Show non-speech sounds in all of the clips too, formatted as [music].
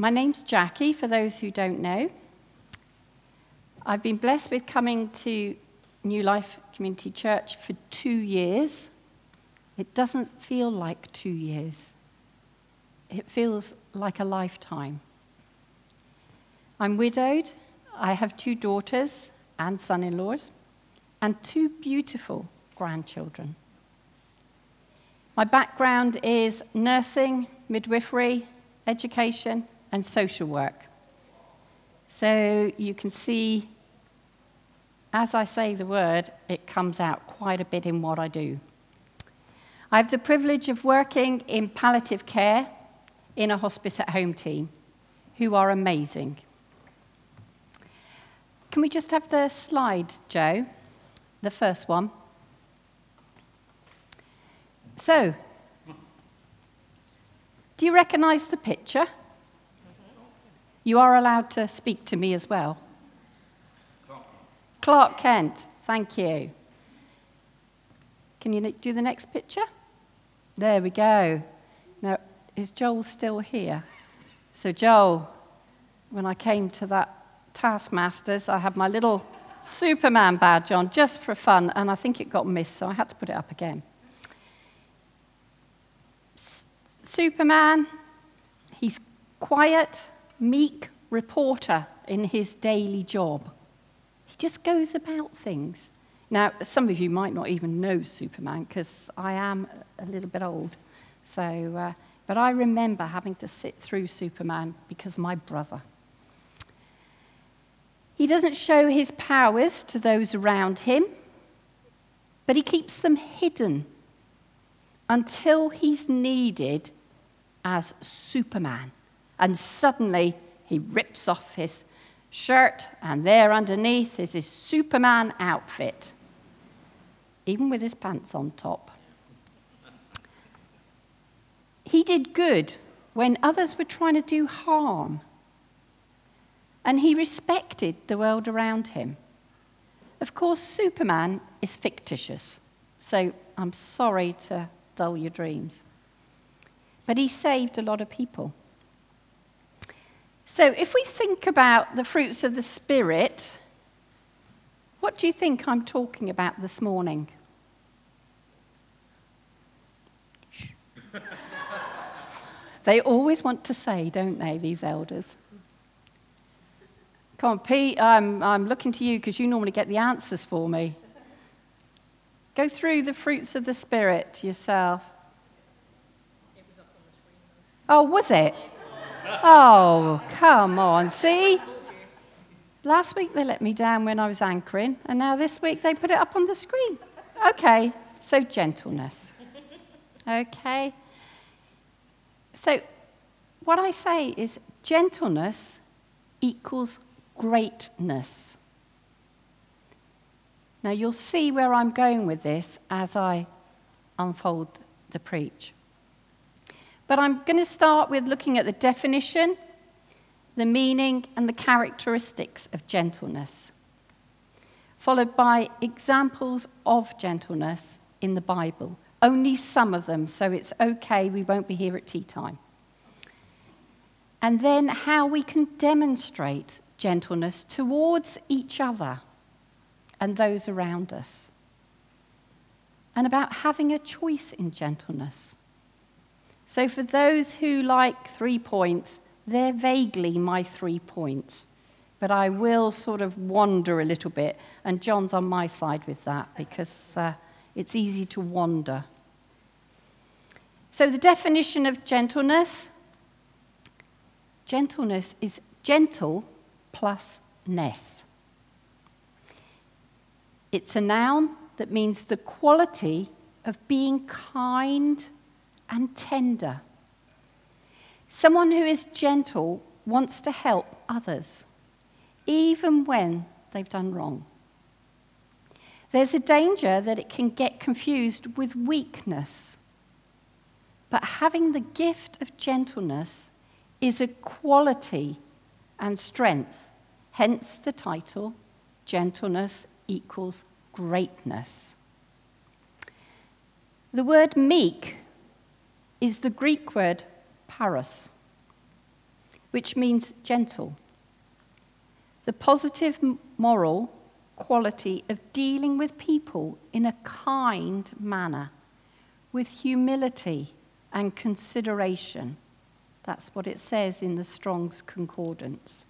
My name's Jacquie, for those who don't know. I've been blessed with coming to New Life Community Church for two years. It doesn't feel like two years, it feels like a lifetime. I'm widowed. I have two daughters and son in laws, and two beautiful grandchildren. My background is nursing, midwifery, education, and social work. So you can see, as I say the word, it comes out quite a bit in what I do. I have the privilege of working in palliative care in a hospice at home team, who are amazing. Can we just have the slide, Joe? The first one. So, do you recognize the picture? You are allowed to speak to me as well. Clark Kent, thank you. Can you do the next picture? There we go. Now, is Joel still here? So, Joel, when I came to that Taskmasters, I had my little Superman badge on just for fun, and I think it got missed, so I had to put it up again. S- Superman, he's quiet, meek reporter in his daily job. He just goes about things. Now, some of you might not even know Superman because I am a little bit old. So, uh, but I remember having to sit through Superman because my brother. He doesn't show his powers to those around him, but he keeps them hidden until he's needed as Superman. And suddenly he rips off his shirt, and there underneath is his Superman outfit even with his pants on top. He did good when others were trying to do harm. And he respected the world around him. Of course, Superman is fictitious, so I'm sorry to dull your dreams. But he saved a lot of people. So, if we think about the fruits of the Spirit, what do you think I'm talking about this morning? [laughs] they always want to say, don't they, these elders? Come on, Pete, I'm, I'm looking to you because you normally get the answers for me. Go through the fruits of the Spirit yourself. Oh, was it? Oh, come on. See? Last week they let me down when I was anchoring, and now this week they put it up on the screen. Okay, so gentleness. Okay? So, what I say is gentleness equals greatness. Now, you'll see where I'm going with this as I unfold the preach. But I'm going to start with looking at the definition, the meaning, and the characteristics of gentleness, followed by examples of gentleness in the Bible only some of them, so it's okay, we won't be here at tea time. And then how we can demonstrate gentleness towards each other and those around us. And about having a choice in gentleness. So, for those who like three points, they're vaguely my three points. But I will sort of wander a little bit, and John's on my side with that because. Uh, it's easy to wander. So, the definition of gentleness gentleness is gentle plus ness. It's a noun that means the quality of being kind and tender. Someone who is gentle wants to help others, even when they've done wrong. There's a danger that it can get confused with weakness. But having the gift of gentleness is a quality and strength, hence the title Gentleness equals greatness. The word meek is the Greek word paros. which means gentle. The positive moral quality of dealing with people in a kind manner, with humility and consideration. That's what it says in the Strong's Concordance.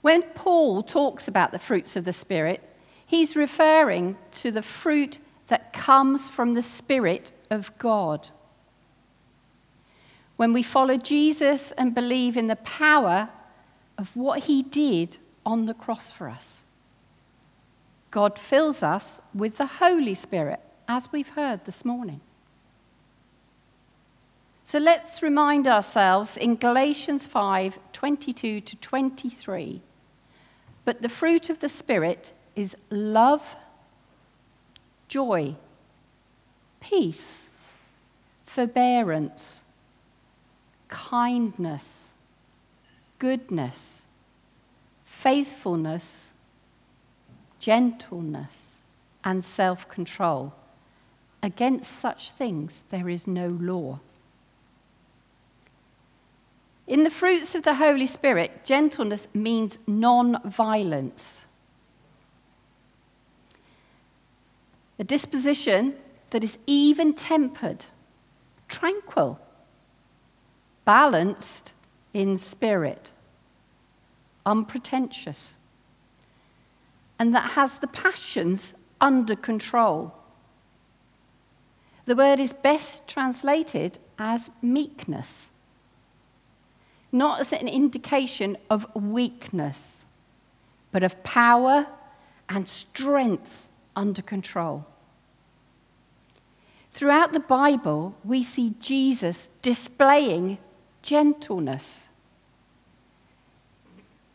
When Paul talks about the fruits of the Spirit, he's referring to the fruit that comes from the Spirit of God. When we follow Jesus and believe in the power of what he did on the cross for us, God fills us with the Holy Spirit, as we've heard this morning. So let's remind ourselves in Galatians 5 22 to 23. But the fruit of the Spirit is love, joy, peace, forbearance, kindness, goodness, faithfulness, gentleness, and self control. Against such things there is no law. In the fruits of the Holy Spirit, gentleness means non violence. A disposition that is even tempered, tranquil, balanced in spirit, unpretentious, and that has the passions under control. The word is best translated as meekness not as an indication of weakness, but of power and strength under control. Throughout the Bible, we see Jesus displaying gentleness.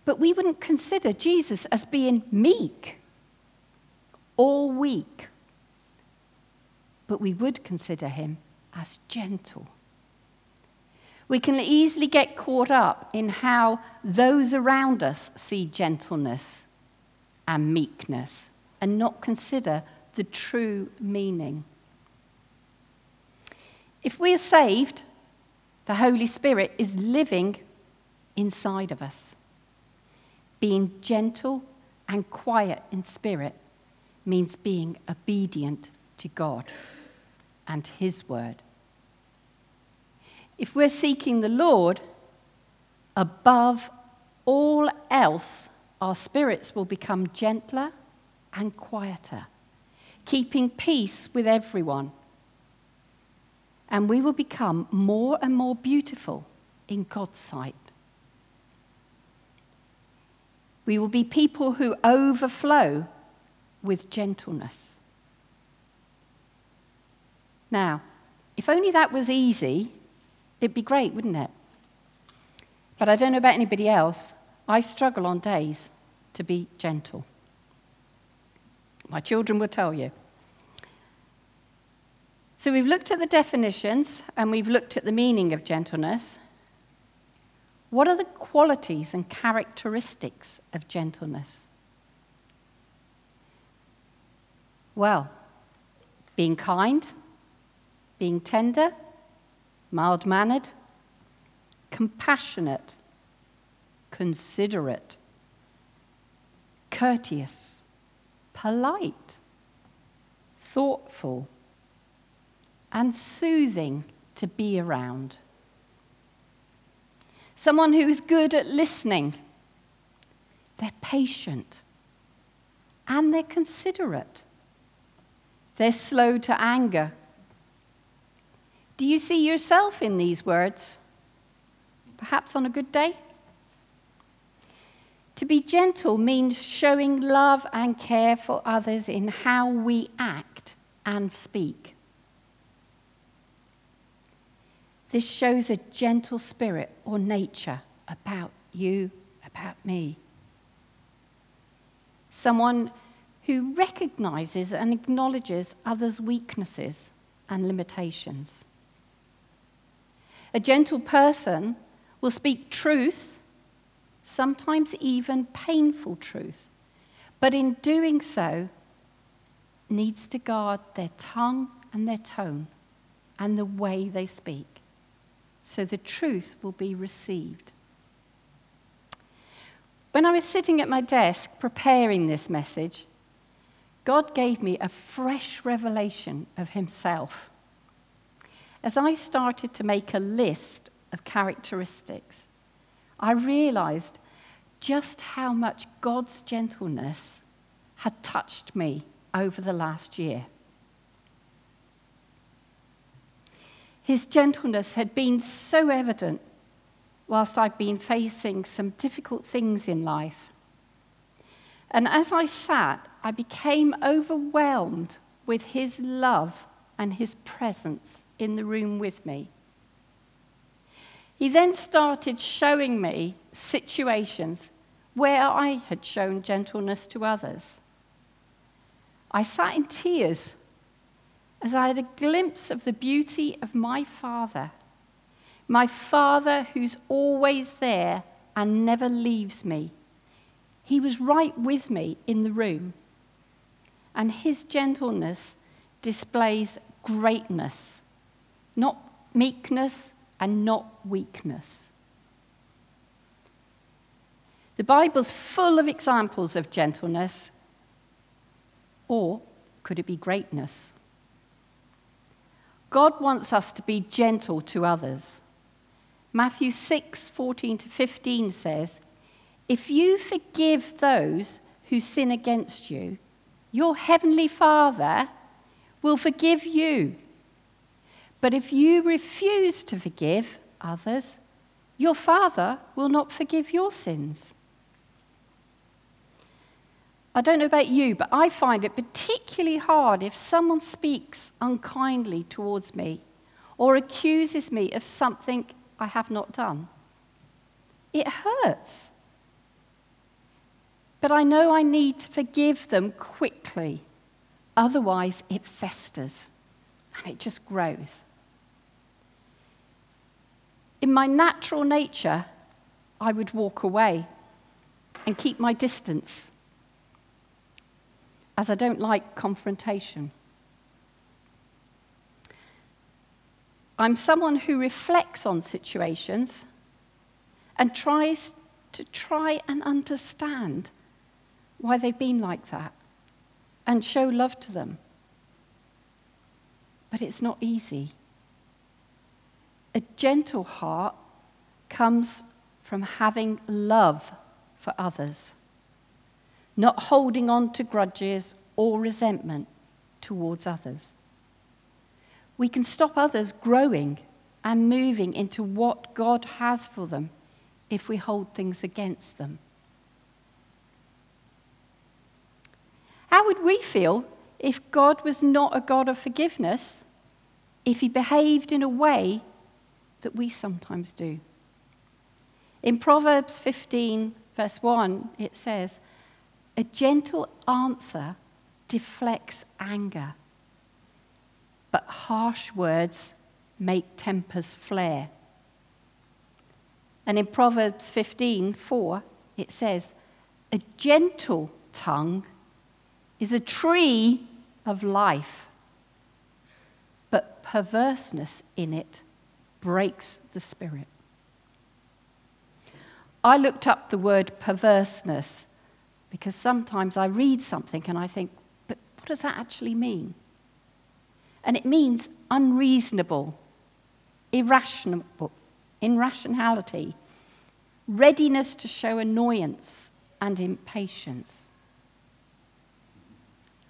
But we wouldn't consider Jesus as being meek or weak, but we would consider him as gentle we can easily get caught up in how those around us see gentleness and meekness and not consider the true meaning. If we are saved, the Holy Spirit is living inside of us. Being gentle and quiet in spirit means being obedient to God and His word. If we're seeking the Lord above all else, our spirits will become gentler and quieter, keeping peace with everyone. And we will become more and more beautiful in God's sight. We will be people who overflow with gentleness. Now, if only that was easy, It'd be great, wouldn't it? But I don't know about anybody else. I struggle on days to be gentle. My children will tell you. So we've looked at the definitions and we've looked at the meaning of gentleness. What are the qualities and characteristics of gentleness? Well, being kind, being tender, mild mannered, compassionate, considerate, courteous, polite, thoughtful, and soothing to be around. Someone who is good at listening. They're patient and they're considerate. They're slow to anger do you see yourself in these words? Perhaps on a good day? To be gentle means showing love and care for others in how we act and speak. This shows a gentle spirit or nature about you, about me. Someone who recognizes and acknowledges others' weaknesses and limitations. A gentle person will speak truth, sometimes even painful truth, but in doing so, needs to guard their tongue and their tone and the way they speak so the truth will be received. When I was sitting at my desk preparing this message, God gave me a fresh revelation of Himself. As I started to make a list of characteristics, I realized just how much God's gentleness had touched me over the last year. His gentleness had been so evident whilst I've been facing some difficult things in life. And as I sat, I became overwhelmed with his love and his presence in the room with me. He then started showing me situations where I had shown gentleness to others. I sat in tears as I had a glimpse of the beauty of my Father, my Father who's always there and never leaves me. He was right with me in the room, and his gentleness displays greatness, not meekness and not weakness. The Bible's full of examples of gentleness, or could it be greatness? God wants us to be gentle to others. Matthew 6 14 to 15 says, If you forgive those who sin against you, your heavenly Father will forgive you. But if you refuse to forgive others, your Father will not forgive your sins. I don't know about you, but I find it particularly hard if someone speaks unkindly towards me or accuses me of something I have not done. It hurts. But I know I need to forgive them quickly, otherwise, it festers and it just grows. In my natural nature, I would walk away and keep my distance as I don't like confrontation. I'm someone who reflects on situations and tries to try and understand why they've been like that and show love to them. But it's not easy. A gentle heart comes from having love for others not holding on to grudges or resentment towards others. We can stop others growing and moving into what God has for them if we hold things against them. How would we feel if God was not a God of forgiveness, if he behaved in a way that we sometimes do? In Proverbs 15, verse 1, it says, a gentle answer deflects anger, but harsh words make tempers flare. And in Proverbs 15 4, it says, A gentle tongue is a tree of life, but perverseness in it breaks the spirit. I looked up the word perverseness because sometimes I read something and I think, but what does that actually mean? And it means unreasonable, irrational, irrationality, readiness to show annoyance and impatience.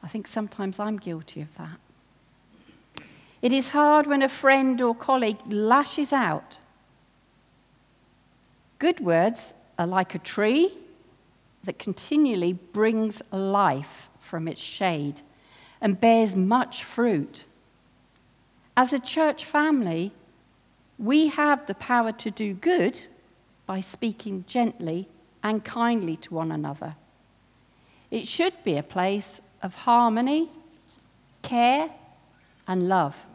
I think sometimes I'm guilty of that. It is hard when a friend or colleague lashes out. Good words are like a tree that continually brings life from its shade and bears much fruit. As a church family, we have the power to do good by speaking gently and kindly to one another. It should be a place of harmony, care, and love.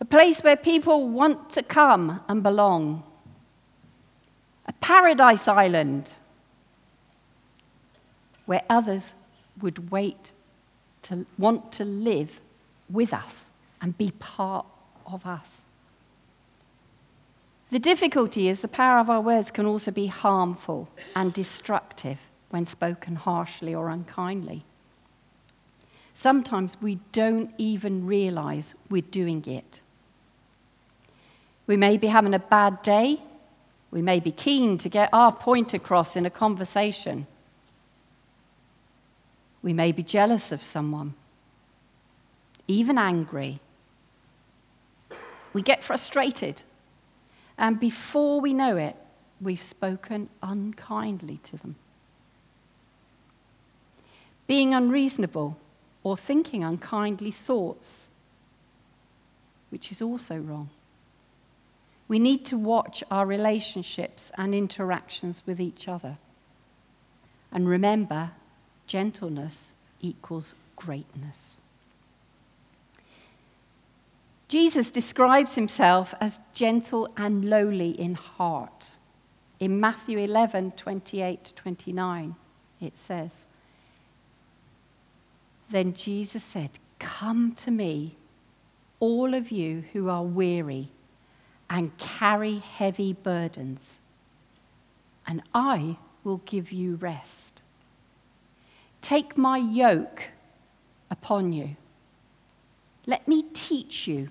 A place where people want to come and belong a paradise island where others would wait to want to live with us and be part of us. The difficulty is the power of our words can also be harmful and destructive when spoken harshly or unkindly. Sometimes we don't even realize we're doing it. We may be having a bad day. We may be keen to get our point across in a conversation. We may be jealous of someone, even angry. We get frustrated and before we know it, we've spoken unkindly to them. Being unreasonable or thinking unkindly thoughts, which is also wrong. We need to watch our relationships and interactions with each other. And remember, gentleness equals greatness. Jesus describes himself as gentle and lowly in heart. In Matthew 11 28 to 29, it says, Then Jesus said, Come to me, all of you who are weary and carry heavy burdens, and I will give you rest. Take my yoke upon you. Let me teach you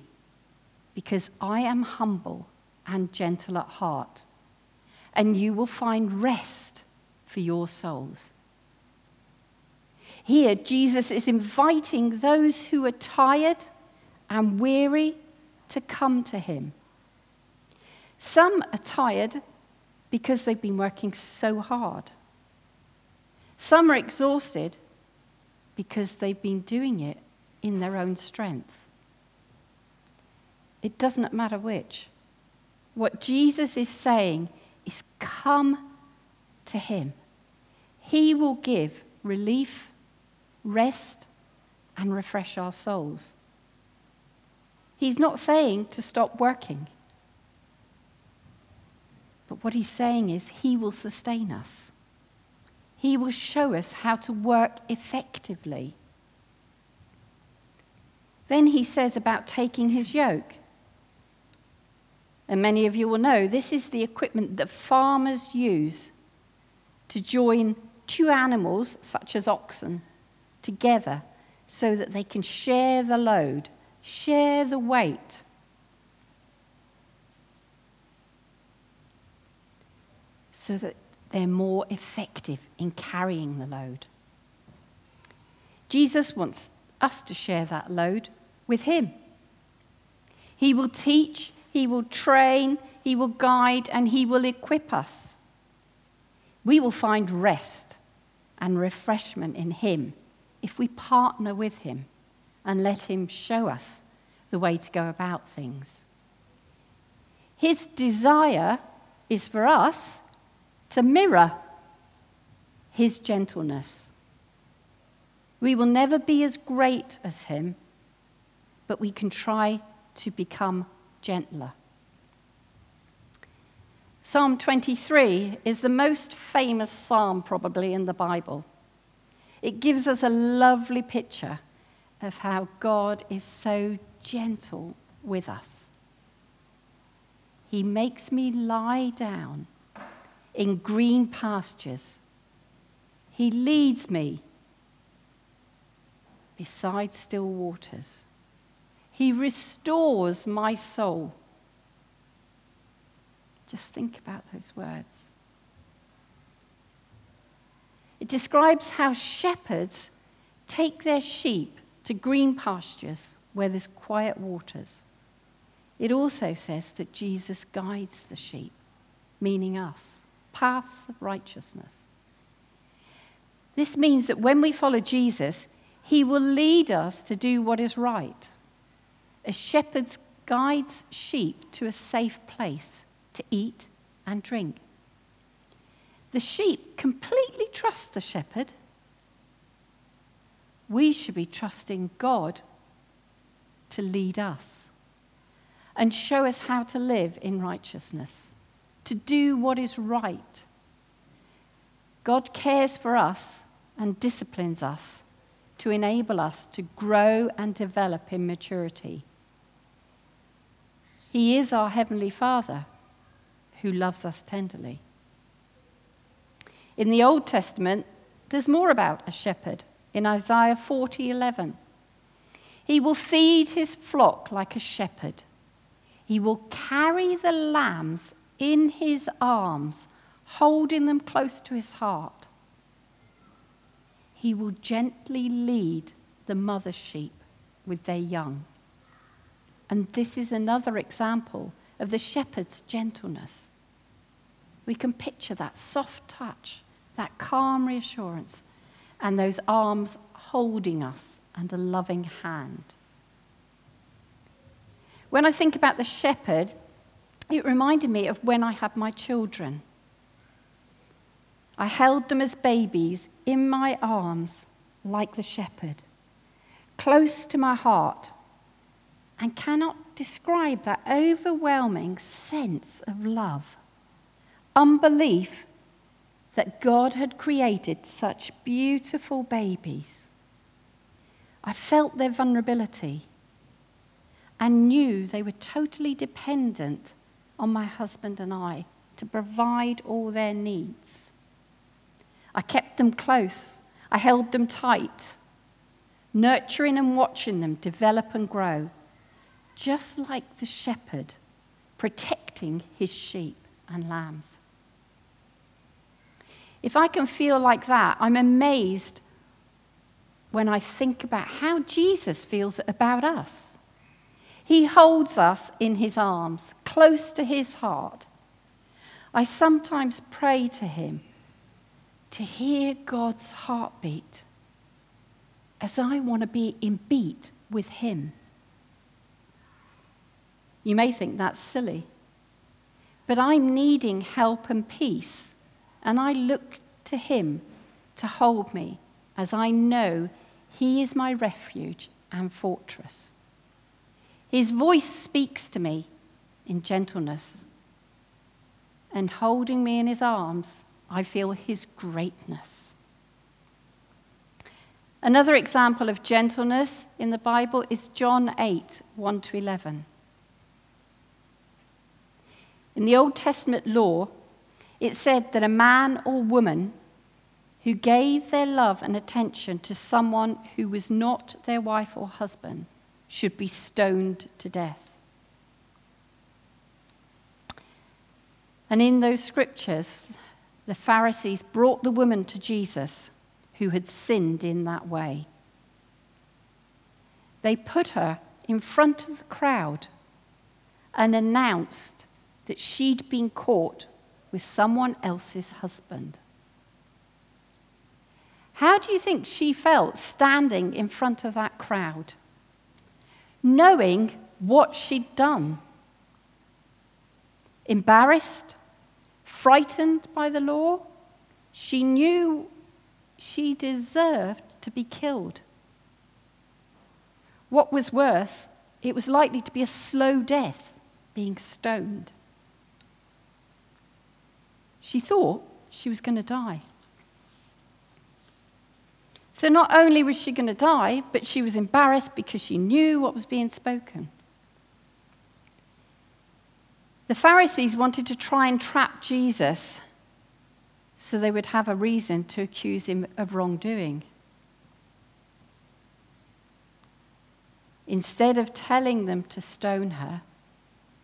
because I am humble and gentle at heart, and you will find rest for your souls. Here, Jesus is inviting those who are tired and weary to come to him. Some are tired because they've been working so hard. Some are exhausted because they've been doing it in their own strength. It doesn't matter which. What Jesus is saying is come to him. He will give relief, rest, and refresh our souls. He's not saying to stop working. But what he's saying is he will sustain us. He will show us how to work effectively. Then he says about taking his yoke. And many of you will know this is the equipment that farmers use to join two animals, such as oxen, together so that they can share the load, share the weight. So that they're more effective in carrying the load. Jesus wants us to share that load with Him. He will teach he will train, He will guide, and He will equip us. We will find rest and refreshment in Him if we partner with Him and let Him show us the way to go about things. His desire is for us to mirror His gentleness. We will never be as great as Him, but we can try to become gentler. Psalm 23 is the most famous psalm, probably, in the Bible. It gives us a lovely picture of how God is so gentle with us. He makes me lie down in green pastures. He leads me beside still waters. He restores my soul. Just think about those words. It describes how shepherds take their sheep to green pastures where there's quiet waters. It also says that Jesus guides the sheep, meaning us, paths of righteousness. This means that when we follow Jesus, he will lead us to do what is right. A shepherd guides sheep to a safe place to eat and drink. The sheep completely trust the shepherd. We should be trusting God to lead us and show us how to live in righteousness, to do what is right. God cares for us and disciplines us to enable us to grow and develop in maturity. He is our Heavenly Father, who loves us tenderly. In the Old Testament, there's more about a shepherd in Isaiah 40:11. He will feed his flock like a shepherd. He will carry the lambs in his arms, holding them close to his heart. He will gently lead the mother sheep with their young. And this is another example of the shepherd's gentleness. We can picture that soft touch, that calm reassurance, and those arms holding us and a loving hand. When I think about the shepherd, it reminded me of when I had my children. I held them as babies in my arms like the shepherd, close to my heart, and cannot describe that overwhelming sense of love, unbelief that God had created such beautiful babies. I felt their vulnerability and knew they were totally dependent on my husband and I to provide all their needs. I kept them close, I held them tight, nurturing and watching them develop and grow, just like the shepherd protecting his sheep and lambs. If I can feel like that, I'm amazed when I think about how Jesus feels about us. He holds us in his arms, close to his heart. I sometimes pray to him to hear God's heartbeat as I want to be in beat with him. You may think that's silly, but I'm needing help and peace and I look to him to hold me as I know he is my refuge and fortress. His voice speaks to me in gentleness, and holding me in his arms, I feel his greatness. Another example of gentleness in the Bible is John 8 1 to 11. In the Old Testament law, it said that a man or woman who gave their love and attention to someone who was not their wife or husband should be stoned to death. And in those scriptures, the Pharisees brought the woman to Jesus who had sinned in that way. They put her in front of the crowd and announced that she'd been caught with someone else's husband. How do you think she felt standing in front of that crowd, knowing what she'd done? Embarrassed? Frightened by the law? She knew she deserved to be killed. What was worse, it was likely to be a slow death, being stoned. She thought she was going to die. So not only was she going to die, but she was embarrassed because she knew what was being spoken. The Pharisees wanted to try and trap Jesus so they would have a reason to accuse him of wrongdoing. Instead of telling them to stone her,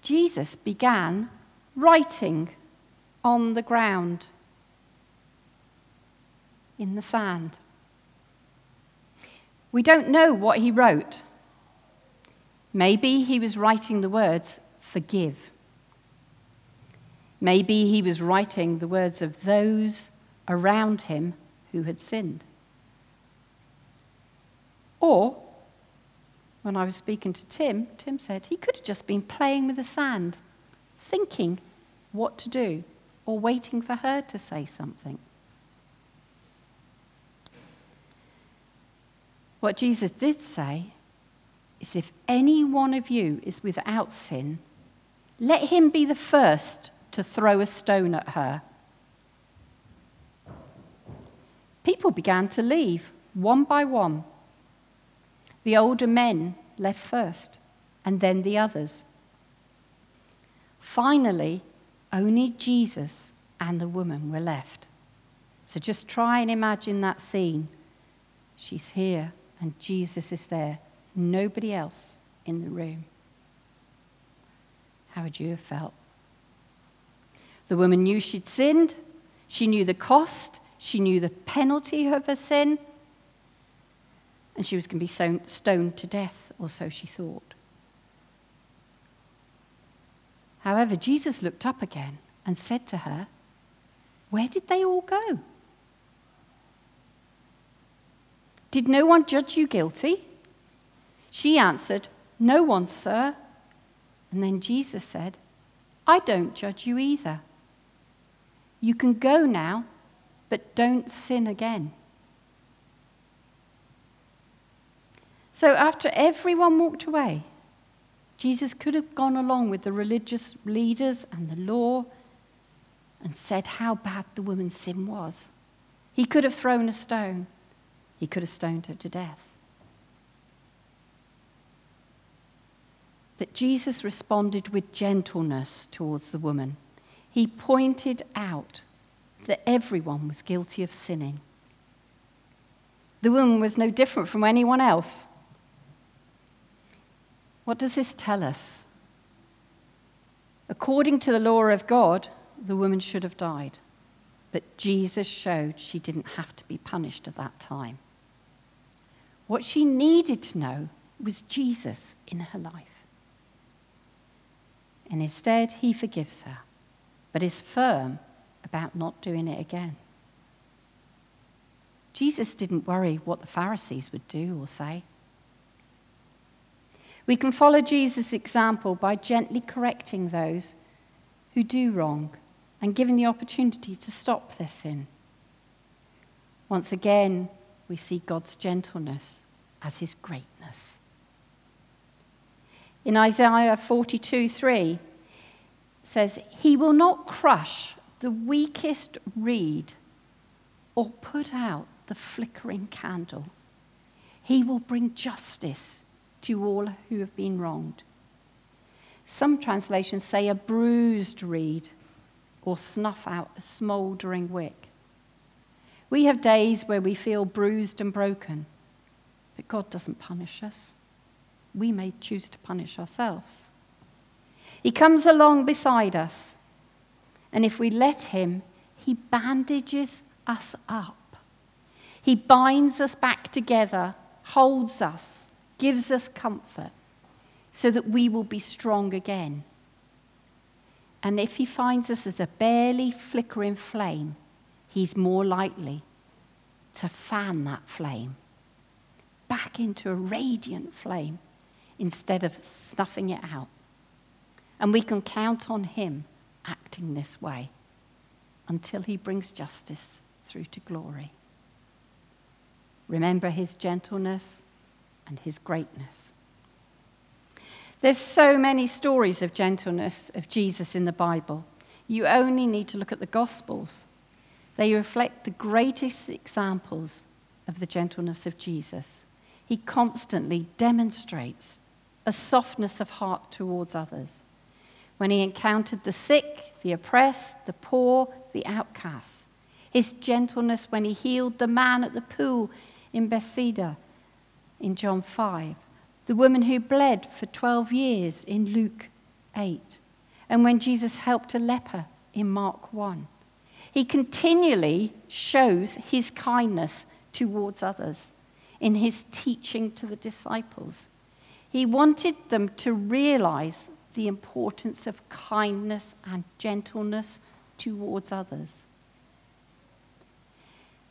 Jesus began writing on the ground in the sand. We don't know what he wrote. Maybe he was writing the words, forgive. Maybe he was writing the words of those around him who had sinned. Or, when I was speaking to Tim, Tim said he could have just been playing with the sand, thinking what to do or waiting for her to say something. What Jesus did say is if any one of you is without sin, let him be the first to throw a stone at her. People began to leave, one by one. The older men left first, and then the others. Finally, Only Jesus and the woman were left. So just try and imagine that scene. She's here and Jesus is there. Nobody else in the room. How would you have felt? The woman knew she'd sinned. She knew the cost. She knew the penalty of her sin. And she was going to be stoned to death, or so she thought. However, Jesus looked up again and said to her, Where did they all go? Did no one judge you guilty? She answered, No one, sir. And then Jesus said, I don't judge you either. You can go now, but don't sin again. So after everyone walked away, Jesus could have gone along with the religious leaders and the law and said how bad the woman's sin was. He could have thrown a stone, he could have stoned her to death. But Jesus responded with gentleness towards the woman. He pointed out that everyone was guilty of sinning. The woman was no different from anyone else. What does this tell us? According to the law of God, the woman should have died. But Jesus showed she didn't have to be punished at that time. What she needed to know was Jesus in her life. And instead, he forgives her, but is firm about not doing it again. Jesus didn't worry what the Pharisees would do or say. We can follow Jesus' example by gently correcting those who do wrong and giving the opportunity to stop their sin. Once again, we see God's gentleness as his greatness. In Isaiah 42 3, says, He will not crush the weakest reed or put out the flickering candle. He will bring justice to all who have been wronged. Some translations say a bruised reed or snuff out a smouldering wick. We have days where we feel bruised and broken, but God doesn't punish us. We may choose to punish ourselves. He comes along beside us, and if we let Him, He bandages us up. He binds us back together, holds us, gives us comfort so that we will be strong again. And if he finds us as a barely flickering flame, he's more likely to fan that flame back into a radiant flame instead of snuffing it out. And we can count on him acting this way until he brings justice through to glory. Remember his gentleness, and his greatness. There's so many stories of gentleness of Jesus in the Bible. You only need to look at the Gospels. They reflect the greatest examples of the gentleness of Jesus. He constantly demonstrates a softness of heart towards others. When he encountered the sick, the oppressed, the poor, the outcasts, his gentleness when he healed the man at the pool in Bethsaida, in John 5, the woman who bled for 12 years in Luke 8, and when Jesus helped a leper in Mark 1. He continually shows his kindness towards others in his teaching to the disciples. He wanted them to realize the importance of kindness and gentleness towards others.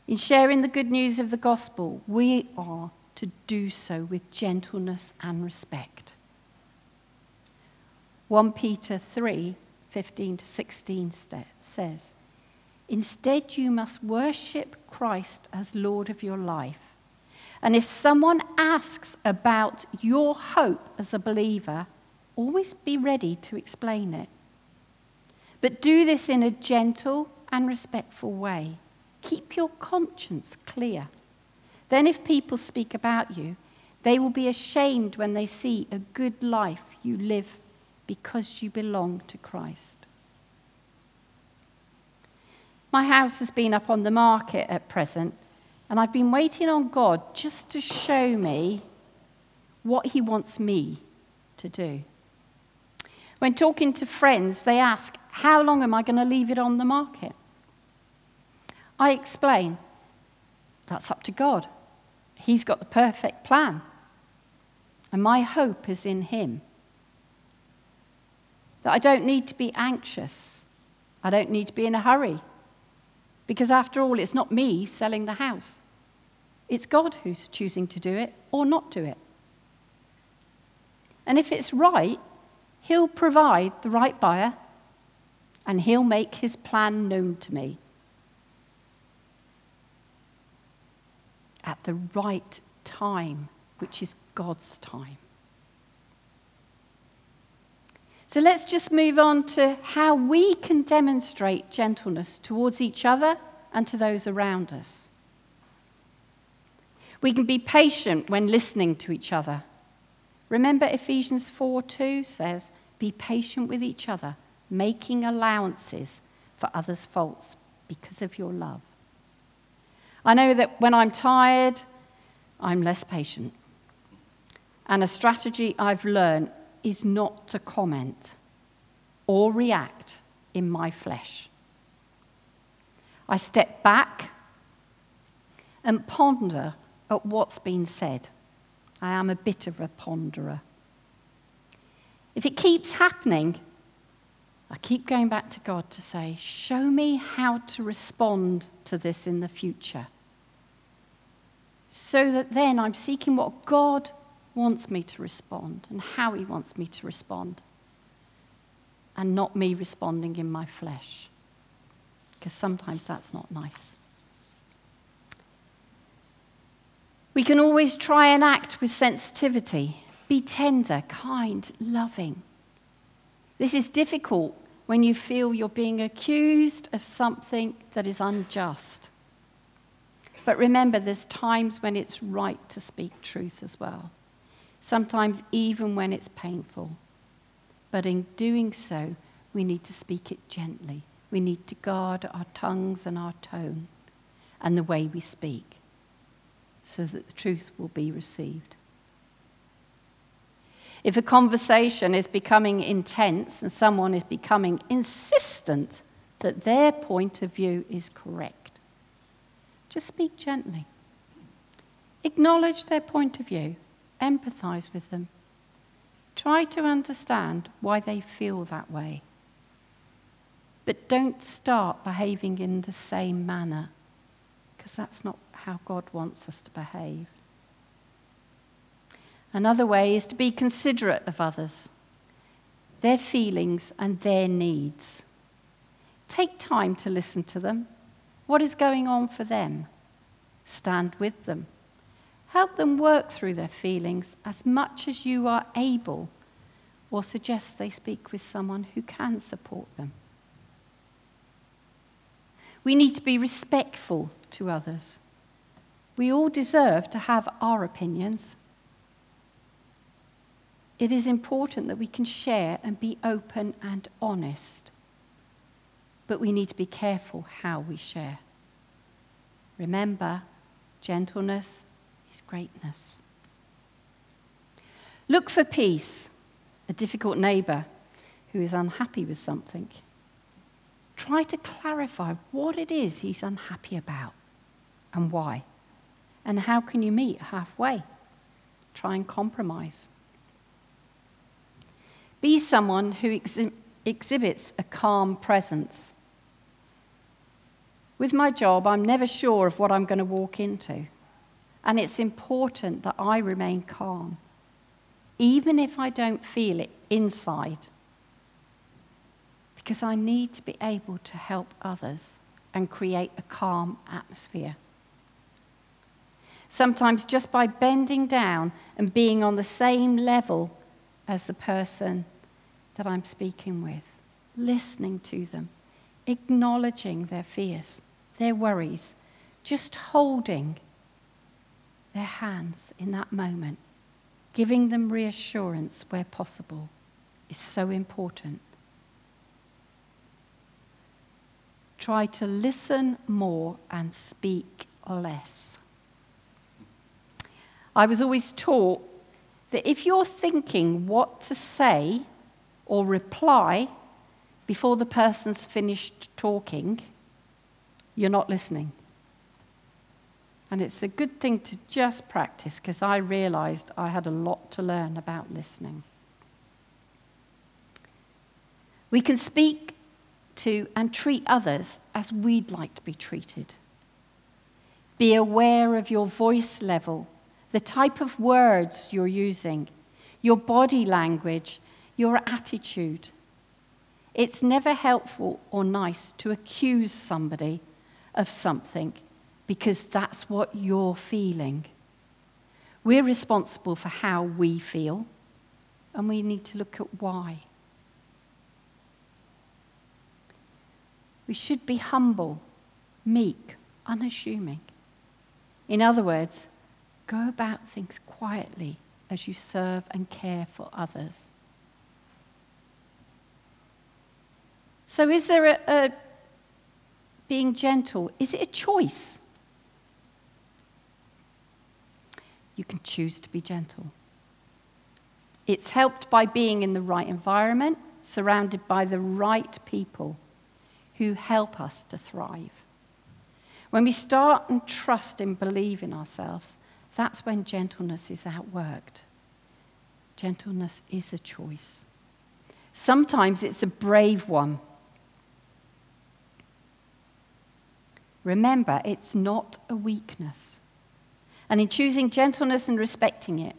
In sharing the good news of the gospel, we are to do so with gentleness and respect. 1 Peter 3 15 to 16 says, Instead, you must worship Christ as Lord of your life. And if someone asks about your hope as a believer, always be ready to explain it. But do this in a gentle and respectful way. Keep your conscience clear. Then, if people speak about you, they will be ashamed when they see a good life you live because you belong to Christ. My house has been up on the market at present, and I've been waiting on God just to show me what He wants me to do. When talking to friends, they ask, How long am I going to leave it on the market? I explain, That's up to God. He's got the perfect plan. And my hope is in Him. That I don't need to be anxious. I don't need to be in a hurry. Because after all, it's not me selling the house, it's God who's choosing to do it or not do it. And if it's right, He'll provide the right buyer and He'll make His plan known to me at the right time, which is God's time. So let's just move on to how we can demonstrate gentleness towards each other and to those around us. We can be patient when listening to each other. Remember, Ephesians 4 2 says, Be patient with each other, making allowances for others' faults because of your love. I know that when I'm tired, I'm less patient. And a strategy I've learned is not to comment or react in my flesh. I step back and ponder at what's been said. I am a bit of a ponderer. If it keeps happening, I keep going back to God to say, Show me how to respond to this in the future. So that then I'm seeking what God wants me to respond and how He wants me to respond, and not me responding in my flesh, because sometimes that's not nice. We can always try and act with sensitivity, be tender, kind, loving. This is difficult when you feel you're being accused of something that is unjust. But remember, there's times when it's right to speak truth as well sometimes even when it's painful. But in doing so, we need to speak it gently. We need to guard our tongues and our tone and the way we speak so that the truth will be received. If a conversation is becoming intense and someone is becoming insistent that their point of view is correct, just speak gently. Acknowledge their point of view Empathize with them. Try to understand why they feel that way. But don't start behaving in the same manner, because that's not how God wants us to behave. Another way is to be considerate of others, their feelings, and their needs. Take time to listen to them. What is going on for them? Stand with them. Help them work through their feelings as much as you are able, or suggest they speak with someone who can support them. We need to be respectful to others. We all deserve to have our opinions. It is important that we can share and be open and honest. But we need to be careful how we share. Remember, gentleness, is greatness. Look for peace, a difficult neighbour who is unhappy with something. Try to clarify what it is he's unhappy about and why. And how can you meet halfway? Try and compromise. Be someone who exhi- exhibits a calm presence. With my job, I'm never sure of what I'm going to walk into. And it's important that I remain calm, even if I don't feel it inside, because I need to be able to help others and create a calm atmosphere. Sometimes just by bending down and being on the same level as the person that I'm speaking with, listening to them, acknowledging their fears, their worries, just holding their hands in that moment, giving them reassurance where possible, is so important. try to listen more and speak less. I was always taught that if you're thinking what to say or reply before the person's finished talking, you're not listening. And it's a good thing to just practice because I realized I had a lot to learn about listening. We can speak to and treat others as we'd like to be treated. Be aware of your voice level, the type of words you're using, your body language, your attitude. It's never helpful or nice to accuse somebody of something because that's what you're feeling. We're responsible for how we feel, and we need to look at why. We should be humble, meek, unassuming. In other words, go about things quietly as you serve and care for others. So, is there a, a being gentle? Is it a choice? you can choose to be gentle. It's helped by being in the right environment, surrounded by the right people who help us to thrive. When we start and trust and believe in ourselves, that's when gentleness is outworked. Gentleness is a choice. Sometimes it's a brave one. Remember, it's not a weakness. And in choosing gentleness and respecting it,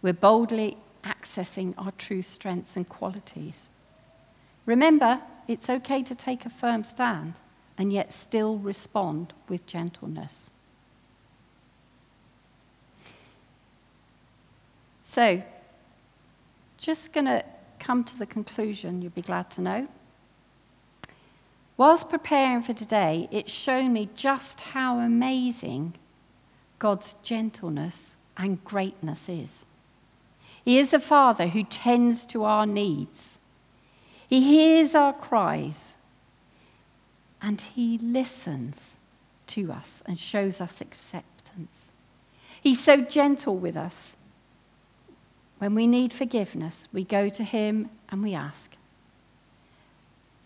we're boldly accessing our true strengths and qualities. Remember, it's okay to take a firm stand and yet still respond with gentleness. So, just going to come to the conclusion, you'll be glad to know. Whilst preparing for today, it's shown me just how amazing God's gentleness and greatness is. He is a Father who tends to our needs. He hears our cries and He listens to us and shows us acceptance. He's so gentle with us. When we need forgiveness, we go to Him and we ask.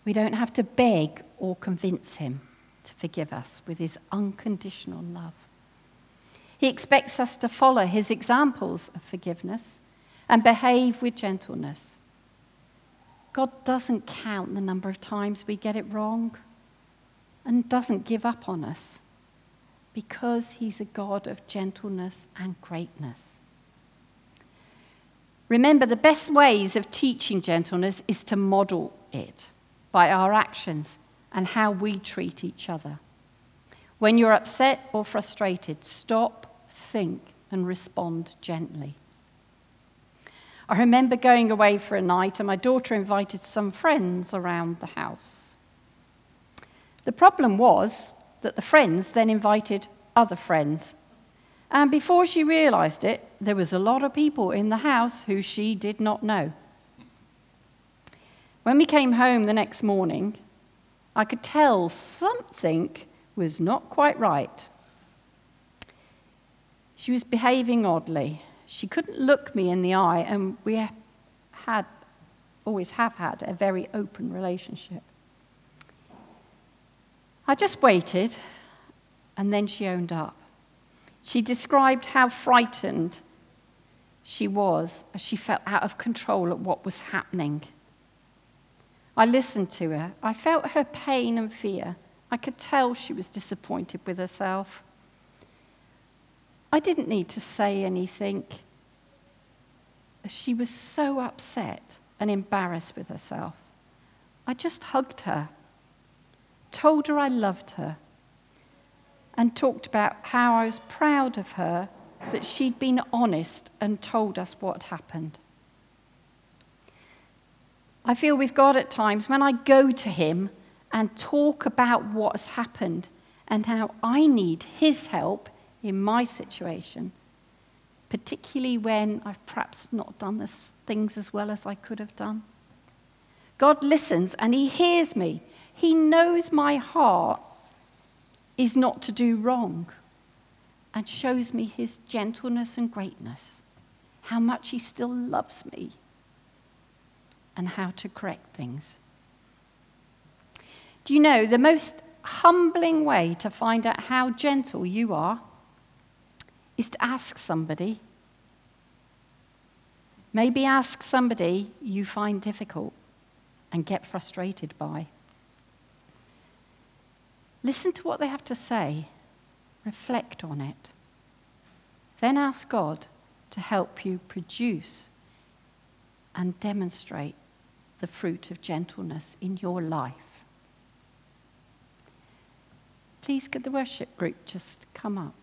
We don't have to beg or convince Him to forgive us with His unconditional love. He expects us to follow his examples of forgiveness and behave with gentleness. God doesn't count the number of times we get it wrong and doesn't give up on us because he's a God of gentleness and greatness. Remember, the best ways of teaching gentleness is to model it by our actions and how we treat each other. When you're upset or frustrated, stop think and respond gently. I remember going away for a night, and my daughter invited some friends around the house. The problem was that the friends then invited other friends. And before she realized it, there was a lot of people in the house who she did not know. When we came home the next morning, I could tell something was not quite right. She was behaving oddly. She couldn't look me in the eye, and we had, always have had, a very open relationship. I just waited, and then she owned up. She described how frightened she was as she felt out of control at what was happening. I listened to her. I felt her pain and fear. I could tell she was disappointed with herself. I didn't need to say anything. She was so upset and embarrassed with herself. I just hugged her, told her I loved her, and talked about how I was proud of her that she'd been honest and told us what happened. I feel with God at times when I go to Him and talk about what has happened and how I need His help, in my situation, particularly when I've perhaps not done the things as well as I could have done. God listens and He hears me. He knows my heart is not to do wrong and shows me his gentleness and greatness, how much he still loves me, and how to correct things. Do you know the most humbling way to find out how gentle you are is to ask somebody? Maybe ask somebody you find difficult and get frustrated by. Listen to what they have to say, reflect on it. Then ask God to help you produce and demonstrate the fruit of gentleness in your life. Please, could the worship group just come up?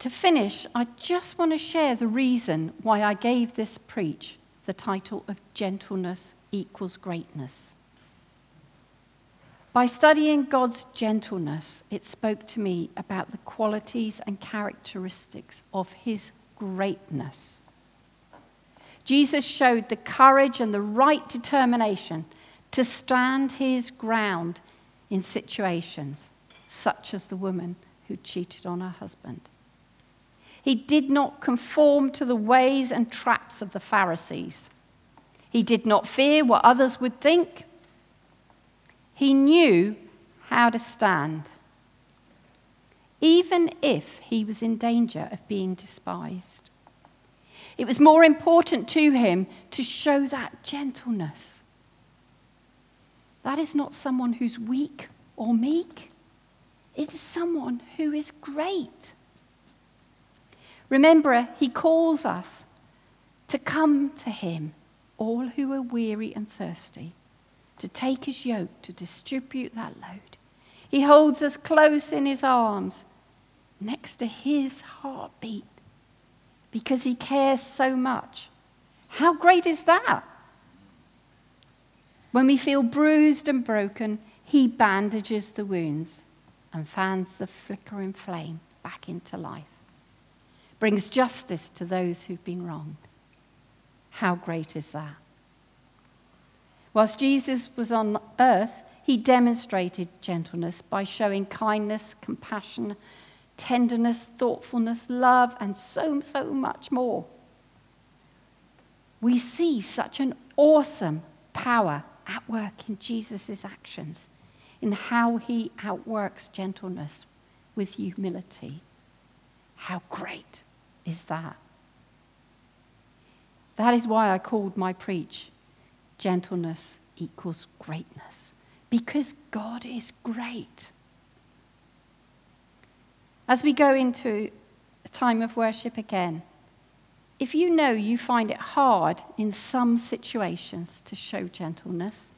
To finish, I just want to share the reason why I gave this preach the title of Gentleness Equals Greatness. By studying God's gentleness, it spoke to me about the qualities and characteristics of his greatness. Jesus showed the courage and the right determination to stand his ground in situations such as the woman who cheated on her husband. He did not conform to the ways and traps of the Pharisees. He did not fear what others would think he knew how to stand, even if he was in danger of being despised. It was more important to him to show that gentleness. That is not someone who's weak or meek, it's someone who is great. Remember, he calls us to come to him, all who are weary and thirsty to take his yoke, to distribute that load. He holds us close in his arms, next to his heartbeat, because he cares so much. How great is that? When we feel bruised and broken, he bandages the wounds and fans the flickering flame back into life, brings justice to those who've been wronged. How great is that? Whilst Jesus was on earth, he demonstrated gentleness by showing kindness, compassion, tenderness, thoughtfulness, love, and so, so much more. We see such an awesome power at work in Jesus' actions, in how he outworks gentleness with humility. How great is that? That is why I called my preach gentleness equals greatness because God is great. As we go into a time of worship again, if you know you find it hard in some situations to show gentleness,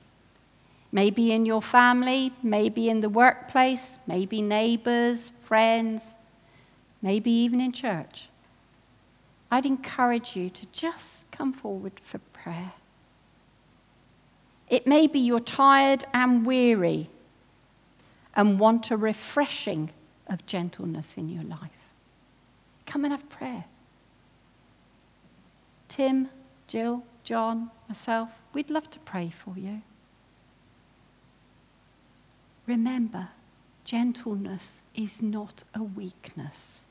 maybe in your family, maybe in the workplace, maybe neighbors, friends, maybe even in church, I'd encourage you to just come forward for prayer. It may be you're tired and weary and want a refreshing of gentleness in your life. Come and have prayer. Tim, Jill, John, myself, we'd love to pray for you. Remember, gentleness is not a weakness.